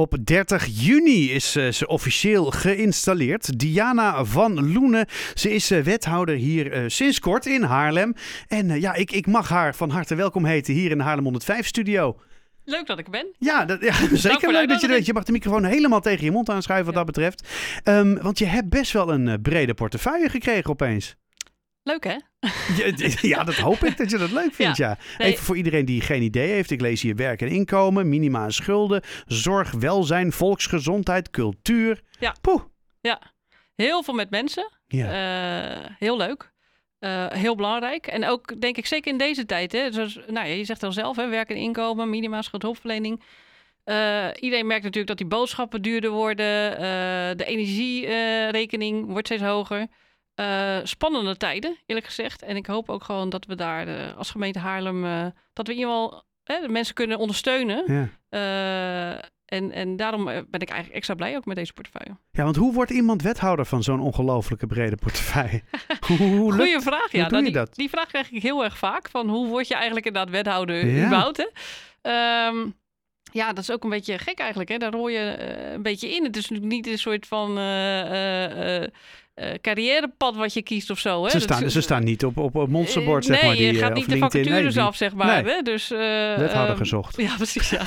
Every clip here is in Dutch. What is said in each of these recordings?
Op 30 juni is eh, ze officieel geïnstalleerd. Diana van Loenen. Ze is eh, wethouder hier eh, sinds kort in Haarlem. En ja, ik, ik mag haar van harte welkom heten hier in de Haarlem 105 studio. Leuk dat ik er ben. Ja, dat, ja zeker leuk dat je er bent. Je mag de microfoon helemaal tegen je mond aanschuiven wat dat betreft. Ehm, want je hebt best wel een brede portefeuille gekregen opeens. Leuk hè? Ja, ja, dat hoop ik dat je dat leuk vindt, ja. Even voor iedereen die geen idee heeft. Ik lees hier werk en inkomen, minima en schulden, zorg, welzijn, volksgezondheid, cultuur. Ja. Poeh. Heel veel met mensen. Ja. Eh, heel leuk. Eh, heel belangrijk. En ook denk ik zeker in deze tijd. Hè, zoals, nou ja, je zegt al zelf, hè, werk en inkomen, minima schuldhulpverlening. Eh, iedereen merkt natuurlijk dat die boodschappen duurder worden. de energierekening wordt steeds hoger. Eh, spannende tijden, eerlijk gezegd. En ik hoop ook gewoon dat we daar eh, als gemeente Haarlem... eh, dat we in ieder geval hè, de mensen kunnen ondersteunen. Ja. En, en daarom ben ik eigenlijk extra blij ook met deze portefeuille. ja, want hoe wordt iemand wethouder van zo'n ongelofelijke brede portefeuille? hoe, hoe lukt- Goeie vraag, ja. Nou, je die, dat? die vraag krijg ik heel erg vaak. Van hoe word je eigenlijk inderdaad wethouder Ja. überhaupt, hè? Ehm, ja, dat is ook een beetje gek eigenlijk. Hè? Daar hoor je eh, een beetje in. Het is natuurlijk niet een soort van eh, eh, carrièrepad wat je kiest of zo. Hè? Ze, staan, ze staan niet op, op een monsterbord, zeg maar. Nee, je gaat niet de LinkedIn. Nee, vacatures die- af, zeg maar. Nee. Hè? Dus, eh, Wethouder ehm, gezocht. Ja, precies, ja.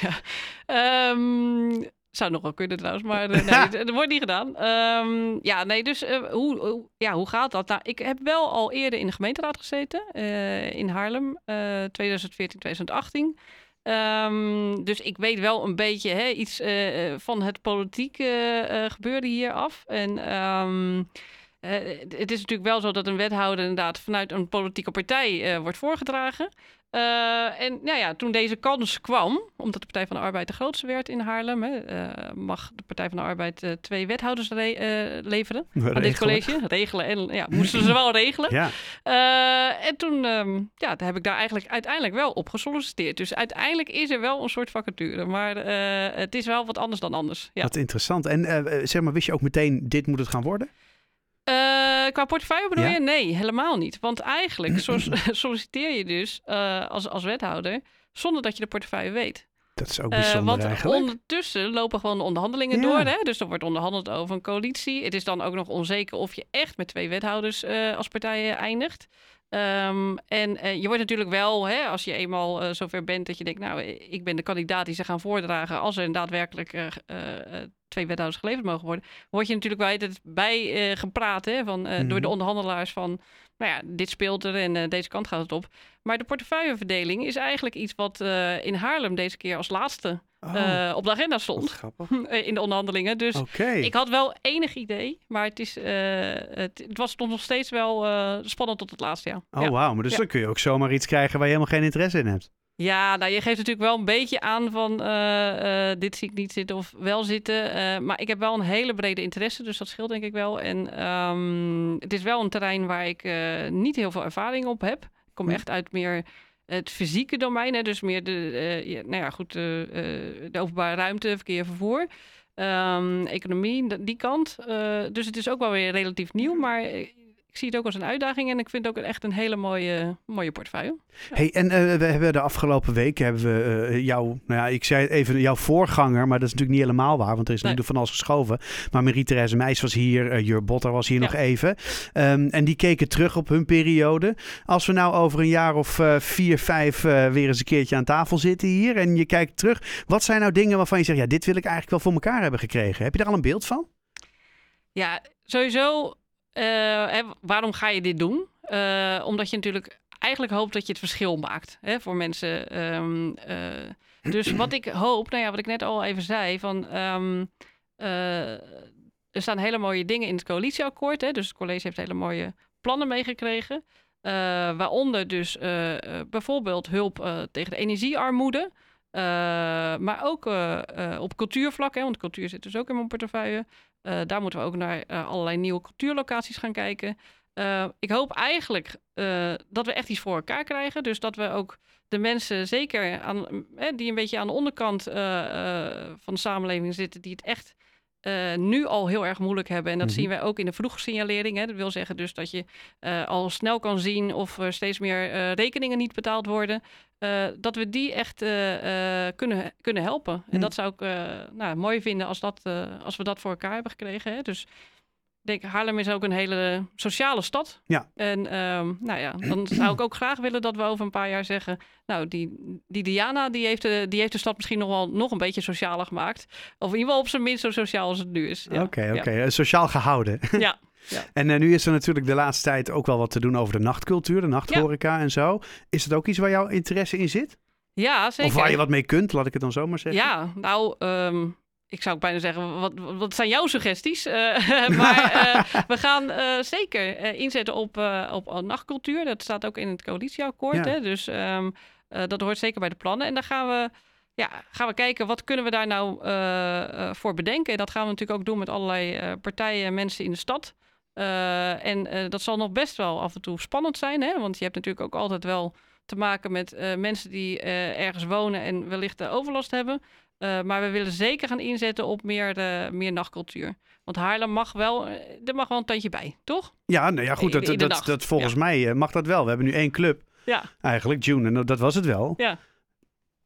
ja. Ehm, zou nog wel kunnen trouwens, maar nee, dat wordt niet gedaan. Ehm, ja, nee, dus hoe, hoe- ja, hoe gaat dat? Nou, ik heb wel al eerder in de gemeenteraad gezeten, in Haarlem, eh 2014, 2018. Ehm, dus ik weet wel een beetje hè, iets eh, van het politieke eh, gebeuren hier af. En eh, het is natuurlijk wel zo dat een wethouder inderdaad vanuit een politieke partij wordt voorgedragen. Eh, en nou ja, toen deze kans kwam, omdat de Partij van de Arbeid de grootste werd in Haarlem, hè, eh, mag de Partij van de Arbeid eh, twee wethouders re- leveren aan dit college. Regelen en ja, moesten ze wel regelen. Ja, en toen ehm, ja, daar heb ik daar eigenlijk uiteindelijk wel op gesolliciteerd. Dus uiteindelijk is er wel een soort vacature. Maar het is wel wat anders dan anders. Ja. wat interessant. En zeg maar, wist je ook meteen, dit moet het gaan worden? Eh, qua portefeuille bedoel Ja. je? Nee, helemaal niet. Want eigenlijk so- solliciteer je dus eh, als, als wethouder zonder dat je de portefeuille weet. Dat is ook Eh, bijzonder want eigenlijk. ondertussen lopen gewoon de onderhandelingen Ja. door. Hè? Dus er wordt onderhandeld over een coalitie. Het is dan ook nog onzeker of je echt met twee wethouders als partij eh, eindigt. Ehm, en eh, je wordt natuurlijk wel, hè, als je eenmaal eh, zover bent dat je denkt, nou, ik ben de kandidaat die ze gaan voordragen. Als er daadwerkelijk eh, twee wethouders geleverd mogen worden, word je natuurlijk wel het bij gepraat hè, van, door de Mhm. onderhandelaars van, nou ja, dit speelt er en deze kant gaat het op. Maar de portefeuilleverdeling is eigenlijk iets wat in Haarlem deze keer als laatste Oh, eh, op de agenda stond grappig. in de onderhandelingen. Dus ik had wel enig idee, maar het, is, eh, het, het was nog steeds wel eh, spannend tot het laatste jaar. Oh, ja. wauw. Maar dus Ja. dan kun je ook zomaar iets krijgen waar je helemaal geen interesse in hebt. ja, nou je geeft natuurlijk wel een beetje aan van eh, eh, dit zie ik niet zitten of wel zitten. Eh, maar ik heb wel een hele brede interesse, dus dat scheelt denk ik wel. En ehm, het is wel een terrein waar ik eh, niet heel veel ervaring op heb. Ik kom Hm. echt uit meer het fysieke domein, hè, dus meer de, eh, ja, nou ja, goed, eh, eh, de openbare ruimte, verkeer, vervoer. Ehm, economie, die kant. Dus het is ook wel weer relatief nieuw, maar ik zie het ook als een uitdaging en ik vind het ook echt een hele mooie, mooie portefeuille. Hey, en eh, we hebben de afgelopen weken hebben we eh, jou, nou ja, ik zei het even jouw voorganger, maar dat is natuurlijk niet helemaal waar, want er is Nee. natuurlijk van alles geschoven. Maar Marie-Therese Meijs was hier, uh, Jur Botter was hier Ja. nog even. Ehm, en die keken terug op hun periode. Als we nou over een jaar of eh, vier, vijf eh, weer eens een keertje aan tafel zitten hier en je kijkt terug, wat zijn nou dingen waarvan je zegt, ja, dit wil ik eigenlijk wel voor elkaar hebben gekregen? Heb je daar al een beeld van? Ja, sowieso. Eh, waarom ga je dit doen? Eh, omdat je natuurlijk eigenlijk hoopt dat je het verschil maakt hè, voor mensen. Ehm, eh, dus wat ik hoop, nou ja, wat ik net al even zei, van ehm, eh, er staan hele mooie dingen in het coalitieakkoord. Hè, dus het college heeft hele mooie plannen meegekregen. Waaronder dus bijvoorbeeld hulp tegen de energiearmoede. Maar ook op cultuurvlak, hè, want cultuur zit dus ook in mijn portefeuille. Eh, daar moeten we ook naar eh, allerlei nieuwe cultuurlocaties gaan kijken. Eh, ik hoop eigenlijk dat we echt iets voor elkaar krijgen. Dus dat we ook de mensen, zeker die een beetje aan de onderkant van de samenleving zitten, die het echt eh, nu al heel erg moeilijk hebben. En dat Mhm. zien wij ook in de vroege signalering. Hè. Dat wil zeggen dus dat je eh, al snel kan zien of er steeds meer eh, rekeningen niet betaald worden. Dat we die echt kunnen, kunnen helpen. En Mhm. dat zou ik nou, mooi vinden als, dat, als we dat voor elkaar hebben gekregen. Hè. Dus denk, Haarlem is ook een hele sociale stad. Ja. En ehm, nou ja, dan zou ik ook graag willen dat we over een paar jaar zeggen... nou, die, die Diana die heeft, de, die heeft de stad misschien nog wel nog een beetje socialer gemaakt. Of in ieder geval op zijn minst zo sociaal als het nu is. Ja. Oké, oké. Eh, Sociaal gehouden. Ja. En eh, nu is er natuurlijk de laatste tijd ook wel wat te doen over de nachtcultuur, de nachthoreca en zo. Is het ook iets waar jouw interesse in zit? ja, zeker. Of waar je wat mee kunt, laat ik het dan zo maar zeggen. Ja, nou, ehm, ik zou ook bijna zeggen, wat, wat zijn jouw suggesties? Eh, maar eh, we gaan eh, zeker inzetten op, op nachtcultuur. Dat staat ook in het coalitieakkoord. Ja. Hè? Dus ehm, eh, dat hoort zeker bij de plannen. En dan gaan we, ja, gaan we kijken, wat kunnen we daar nou voor bedenken? En dat gaan we natuurlijk ook doen met allerlei partijen en mensen in de stad. En dat zal nog best wel af en toe spannend zijn. Hè? Want je hebt natuurlijk ook altijd wel te maken met mensen die ergens wonen en wellicht de overlast hebben. Eh, maar we willen zeker gaan inzetten op meer, eh, meer nachtcultuur. Want Haarlem mag wel, eh, er mag wel een tandje bij, toch? Ja, nou ja, goed. Dat, in dat, dat, volgens mij mag dat wel. We hebben nu één club Ja, eigenlijk, June. En dat was het wel. ja,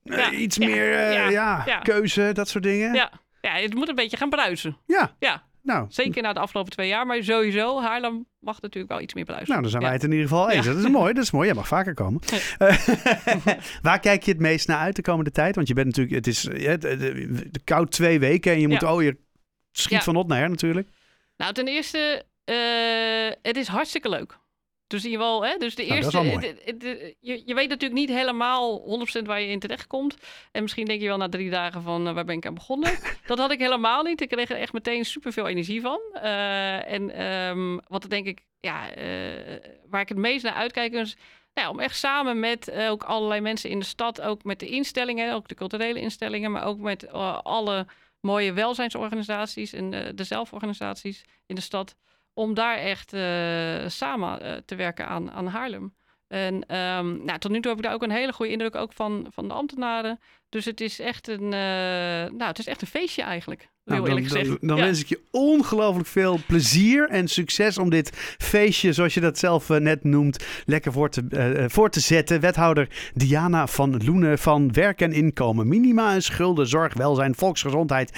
Ja, iets meer ja. keuze, dat soort dingen. ja. Ja, het moet een beetje gaan bruisen. Ja, Ja, nou. zeker na de afgelopen twee jaar. Maar sowieso, Haarlem mag natuurlijk wel iets meer bruisen. Nou, dan zijn Ja. wij het in ieder geval eens. Ja. Dat is mooi, dat is mooi. Jij mag vaker komen. Waar kijk je het meest naar uit de komende tijd? Want je bent natuurlijk, het is de, de, de koud twee weken en je moet, oh, je schiet van op naar her natuurlijk. Nou, ten eerste, eh, het is hartstikke leuk. Dus in ieder geval, hè, dus de Nou, eerste, je, je weet natuurlijk niet helemaal 100% waar je in terecht komt. En misschien denk je wel na drie dagen van, eh, waar ben ik aan begonnen? dat had ik helemaal niet. Ik kreeg er echt meteen superveel energie van. Eh, en ehm, wat denk ik, ja, eh, waar ik het meest naar uitkijk is... Nou ja, om echt samen met ook allerlei mensen in de stad, ook met de instellingen, ook de culturele instellingen, maar ook met alle mooie welzijnsorganisaties en de zelforganisaties in de stad, om daar echt eh, samen eh, te werken aan, aan Haarlem. En ehm, nou, tot nu toe heb ik daar ook een hele goede indruk ook van, van de ambtenaren. Dus het is echt een, eh, nou, het is echt een feestje eigenlijk. Heel Nou, dan eerlijk gezegd. dan, dan Ja. wens ik je ongelooflijk veel plezier en succes om dit feestje, zoals je dat zelf net noemt, lekker voor te, voor te zetten. Wethouder Diana van Loenen van Werk en Inkomen, Minima en Schulden, Zorg, Welzijn, Volksgezondheid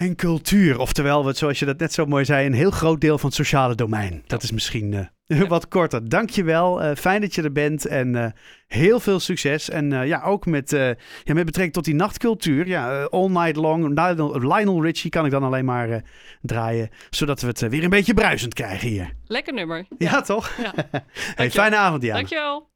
en Cultuur. Oftewel, wat, zoals je dat net zo mooi zei, een heel groot deel van het sociale domein. Dat is misschien eh, wat korter. Dankjewel, wel. fijn dat je er bent en eh, heel veel succes. En eh, ja, ook met, eh, ja, met betrekking tot die nachtcultuur. Ja, eh, All Night Long, Lionel, Lionel Richie kan ik dan alleen maar eh, draaien. Zodat we het eh, weer een beetje bruisend krijgen hier. Lekker nummer. Ja, toch? Ja. hey, fijne avond, Diana. Dankjewel.